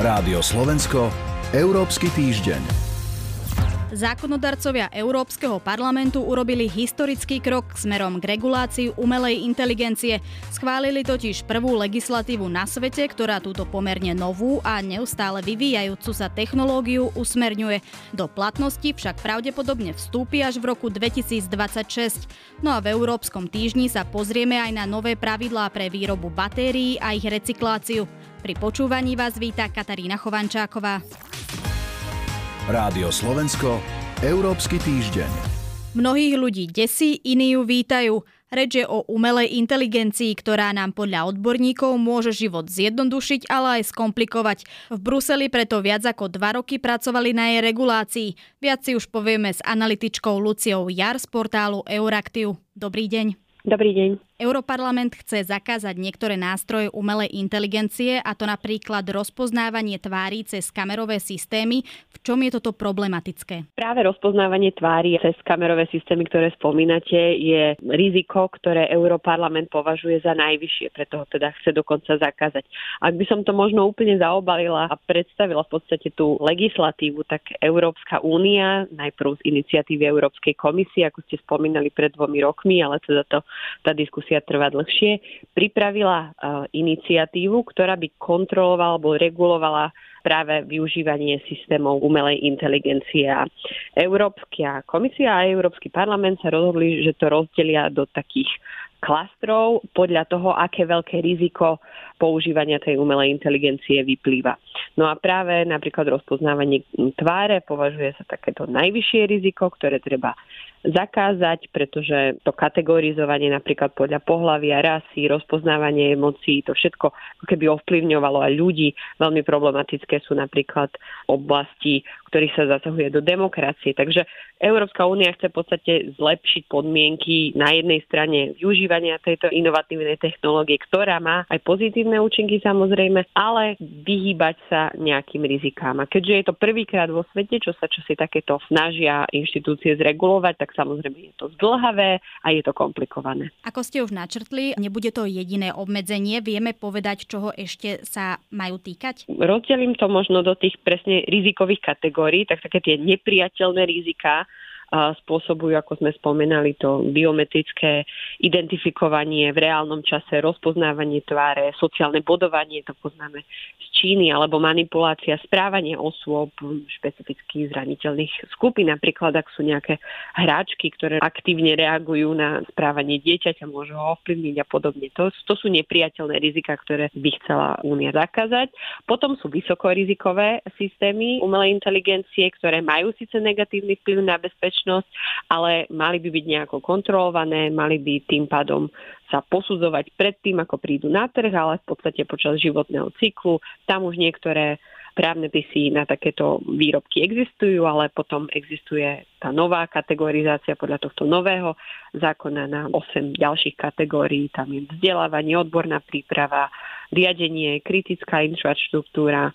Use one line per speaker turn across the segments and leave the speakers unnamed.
Rádio Slovensko, Európsky týždeň.
Zákonodarcovia Európskeho parlamentu urobili historický krok smerom k regulácii umelej inteligencie. Schválili totiž prvú legislatívu na svete, ktorá túto pomerne novú a neustále vyvíjajúcu sa technológiu usmerňuje. Do platnosti však pravdepodobne vstúpi až v roku 2026. No a v Európskom týždni sa pozrieme aj na nové pravidlá pre výrobu batérií a ich recykláciu. Pri počúvaní vás víta Katarína Chovančáková.
Rádio Slovensko, Európsky týždeň.
Mnohých ľudí desí, iní ju vítajú. Reč je o umelej inteligencii, ktorá nám podľa odborníkov môže život zjednodušiť, ale aj skomplikovať. V Bruseli preto viac ako dva roky pracovali na jej regulácii. Viac si už povieme s analytičkou Luciou Jar z portálu Euraktiv. Dobrý deň.
Dobrý deň.
Europarlament chce zakázať niektoré nástroje umelej inteligencie, a to napríklad rozpoznávanie tvári cez kamerové systémy. V čom je toto problematické?
Práve rozpoznávanie tvári cez kamerové systémy, ktoré spomínate, je riziko, ktoré Europarlament považuje za najvyššie, preto ho teda chce dokonca zakázať. Ak by som to možno úplne zaobalila a predstavila v podstate tú legislatívu, tak Európska únia, najprv z iniciatívy Európskej komisie, ako ste spomínali pred dvomi rokmi, ale teda to, tá diskusia musia trvať dlhšie, pripravila uh, iniciatívu, ktorá by kontrolovala alebo regulovala práve využívanie systémov umelej inteligencie. Európska komisia a Európsky parlament sa rozhodli, že to rozdelia do takých klastrov podľa toho, aké veľké riziko používania tej umelej inteligencie vyplýva. No a práve napríklad rozpoznávanie tváre považuje sa takéto najvyššie riziko, ktoré treba zakázať, pretože to kategorizovanie napríklad podľa pohlavia, rasy, rozpoznávanie emócií, to všetko keby ovplyvňovalo aj ľudí. Veľmi problematické sú napríklad oblasti, ktorých sa zasahuje do demokracie. Takže Európska únia chce v podstate zlepšiť podmienky na jednej strane využívania tejto inovatívnej technológie, ktorá má aj pozitívne účinky samozrejme, ale vyhýbať sa nejakým rizikám. A keďže je to prvýkrát vo svete, čo sa čosi takéto snažia inštitúcie zregulovať, tak tak samozrejme je to zdlhavé a je to komplikované.
Ako ste už načrtli, nebude to jediné obmedzenie. Vieme povedať, čoho ešte sa majú týkať?
Rozdelím to možno do tých presne rizikových kategórií, tak také tie nepriateľné rizika, spôsobujú, ako sme spomenali, to biometrické identifikovanie v reálnom čase, rozpoznávanie tváre, sociálne bodovanie, to poznáme z Číny, alebo manipulácia správanie osôb špecifických zraniteľných skupín. Napríklad, ak sú nejaké hráčky, ktoré aktívne reagujú na správanie dieťaťa, môžu ho ovplyvniť a podobne. To, to sú nepriateľné rizika, ktoré by chcela Únia zakázať. Potom sú vysokorizikové systémy umelej inteligencie, ktoré majú síce negatívny vplyv na bezpečnosť, bezpečnosť, ale mali by byť nejako kontrolované, mali by tým pádom sa posudzovať pred tým, ako prídu na trh, ale v podstate počas životného cyklu. Tam už niektoré právne pisy na takéto výrobky existujú, ale potom existuje tá nová kategorizácia podľa tohto nového zákona na 8 ďalších kategórií. Tam je vzdelávanie, odborná príprava, riadenie, kritická infraštruktúra,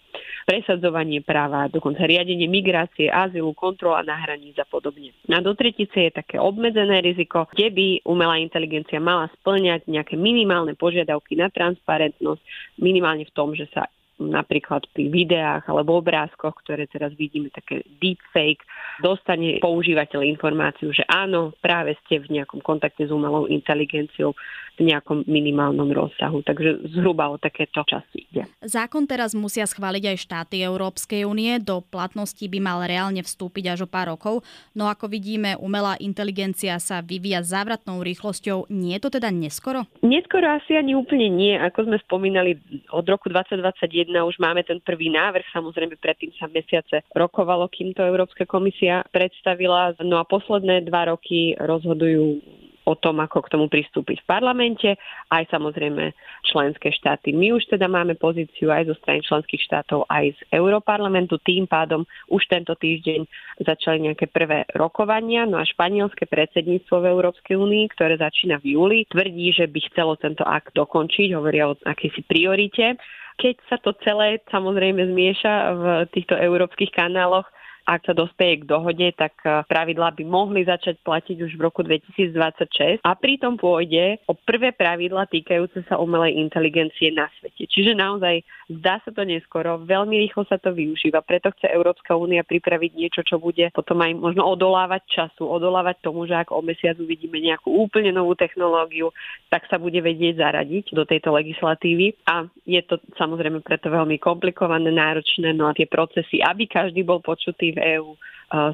presadzovanie práva, dokonca riadenie migrácie, azylu, kontrola na hraníc a podobne. Na do tretice je také obmedzené riziko, kde by umelá inteligencia mala splňať nejaké minimálne požiadavky na transparentnosť, minimálne v tom, že sa napríklad pri videách alebo obrázkoch, ktoré teraz vidíme, také deepfake, dostane používateľ informáciu, že áno, práve ste v nejakom kontakte s umelou inteligenciou v nejakom minimálnom rozsahu. Takže zhruba o takéto časy ide.
Zákon teraz musia schváliť aj štáty Európskej únie. Do platnosti by mal reálne vstúpiť až o pár rokov. No ako vidíme, umelá inteligencia sa vyvíja závratnou rýchlosťou. Nie je to teda neskoro?
Neskoro asi ani úplne nie. Ako sme spomínali, od roku 2021 už máme ten prvý návrh, samozrejme predtým sa mesiace rokovalo, kým to Európska komisia predstavila. No a posledné dva roky rozhodujú o tom, ako k tomu pristúpiť v parlamente, aj samozrejme členské štáty. My už teda máme pozíciu aj zo strany členských štátov, aj z Európarlamentu. Tým pádom už tento týždeň začali nejaké prvé rokovania. No a španielské predsedníctvo v Európskej únii, ktoré začína v júli, tvrdí, že by chcelo tento akt dokončiť, hovoria o akejsi priorite. Keď sa to celé samozrejme zmieša v týchto európskych kanáloch, ak sa dospeje k dohode, tak e, pravidlá by mohli začať platiť už v roku 2026 a pritom pôjde o prvé pravidla týkajúce sa umelej inteligencie na svete. Čiže naozaj zdá sa to neskoro, veľmi rýchlo sa to využíva, preto chce Európska únia pripraviť niečo, čo bude potom aj možno odolávať času, odolávať tomu, že ak o mesiac uvidíme nejakú úplne novú technológiu, tak sa bude vedieť zaradiť do tejto legislatívy a je to samozrejme preto veľmi komplikované, náročné, no a tie procesy, aby každý bol počutý v EÚ,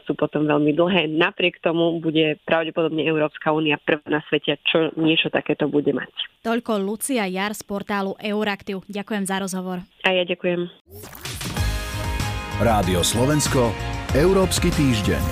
sú potom veľmi dlhé. Napriek tomu bude pravdepodobne Európska únia prvá na svete, čo niečo takéto bude mať.
Toľko Lucia Jar z portálu Euraktiv. Ďakujem za rozhovor.
A ja ďakujem.
Rádio Slovensko, Európsky týždeň.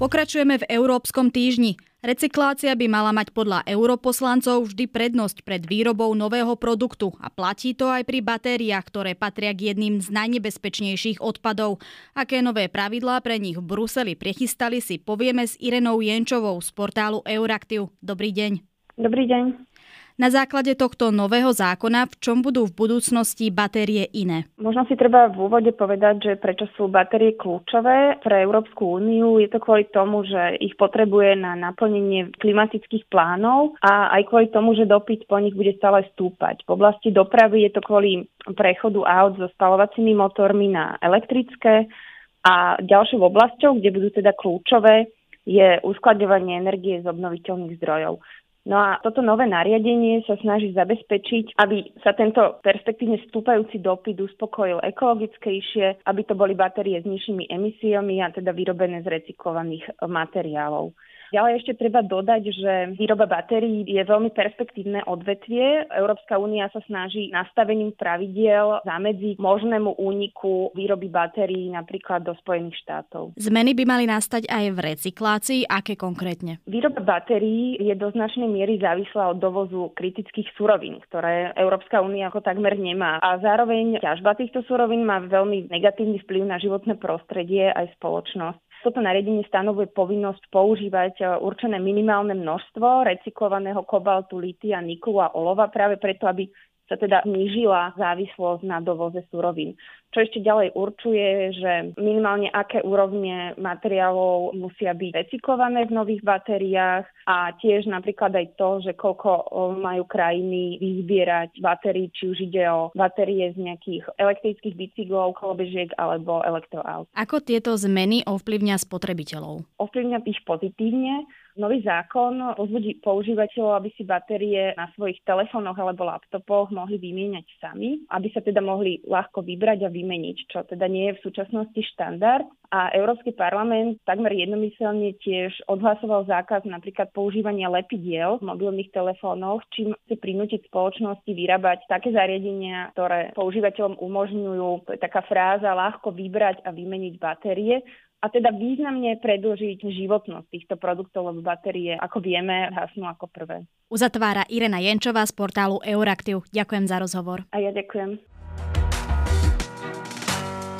Pokračujeme v Európskom týždni. Recyklácia by mala mať podľa europoslancov vždy prednosť pred výrobou nového produktu a platí to aj pri batériách, ktoré patria k jedným z najnebezpečnejších odpadov. Aké nové pravidlá pre nich v Bruseli prichystali si povieme s Irenou Jenčovou z portálu Euraktiv. Dobrý deň.
Dobrý deň.
Na základe tohto nového zákona, v čom budú v budúcnosti batérie iné?
Možno si treba v úvode povedať, že prečo sú batérie kľúčové pre Európsku úniu. Je to kvôli tomu, že ich potrebuje na naplnenie klimatických plánov a aj kvôli tomu, že dopyt po nich bude stále stúpať. V oblasti dopravy je to kvôli prechodu aut so spalovacími motormi na elektrické a ďalšou oblasťou, kde budú teda kľúčové, je uskladňovanie energie z obnoviteľných zdrojov. No a toto nové nariadenie sa snaží zabezpečiť, aby sa tento perspektívne stúpajúci dopyt uspokojil ekologickejšie, aby to boli batérie s nižšími emisiami a teda vyrobené z recyklovaných materiálov. Ďalej ešte treba dodať, že výroba batérií je veľmi perspektívne odvetvie. Európska únia sa snaží nastavením pravidiel zamedziť možnému úniku výroby batérií napríklad do Spojených štátov.
Zmeny by mali nastať aj v recyklácii. Aké konkrétne?
Výroba batérií je do značnej miery závislá od dovozu kritických surovín, ktoré Európska únia ako takmer nemá. A zároveň ťažba týchto surovín má veľmi negatívny vplyv na životné prostredie aj spoločnosť. Toto nariadenie stanovuje povinnosť používať e, určené minimálne množstvo recyklovaného kobaltu, litia, niklu a olova práve preto, aby sa teda znížila závislosť na dovoze surovín. Čo ešte ďalej určuje, že minimálne aké úrovne materiálov musia byť recyklované v nových batériách a tiež napríklad aj to, že koľko majú krajiny vyzbierať batérií, či už ide o batérie z nejakých elektrických bicyklov, kolobežiek alebo elektroaut.
Ako tieto zmeny ovplyvňa spotrebiteľov?
Ovplyvňa ich pozitívne, Nový zákon pozbudí používateľov, aby si batérie na svojich telefónoch alebo laptopoch mohli vymieňať sami, aby sa teda mohli ľahko vybrať a vymeniť, čo teda nie je v súčasnosti štandard. A Európsky parlament takmer jednomyselne tiež odhlasoval zákaz napríklad používania lepidiel v mobilných telefónoch, čím chce prinútiť spoločnosti vyrábať také zariadenia, ktoré používateľom umožňujú, to je taká fráza, ľahko vybrať a vymeniť batérie, a teda významne predlžiť životnosť týchto produktov, lebo batérie, ako vieme, hasnú ako prvé.
Uzatvára Irena Jenčová z portálu Euraktiv. Ďakujem za rozhovor.
A ja ďakujem.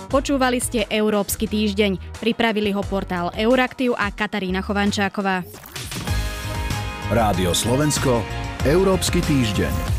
Počúvali ste Európsky týždeň. Pripravili ho portál Euraktiv a Katarína Chovančáková.
Rádio Slovensko, Európsky týždeň.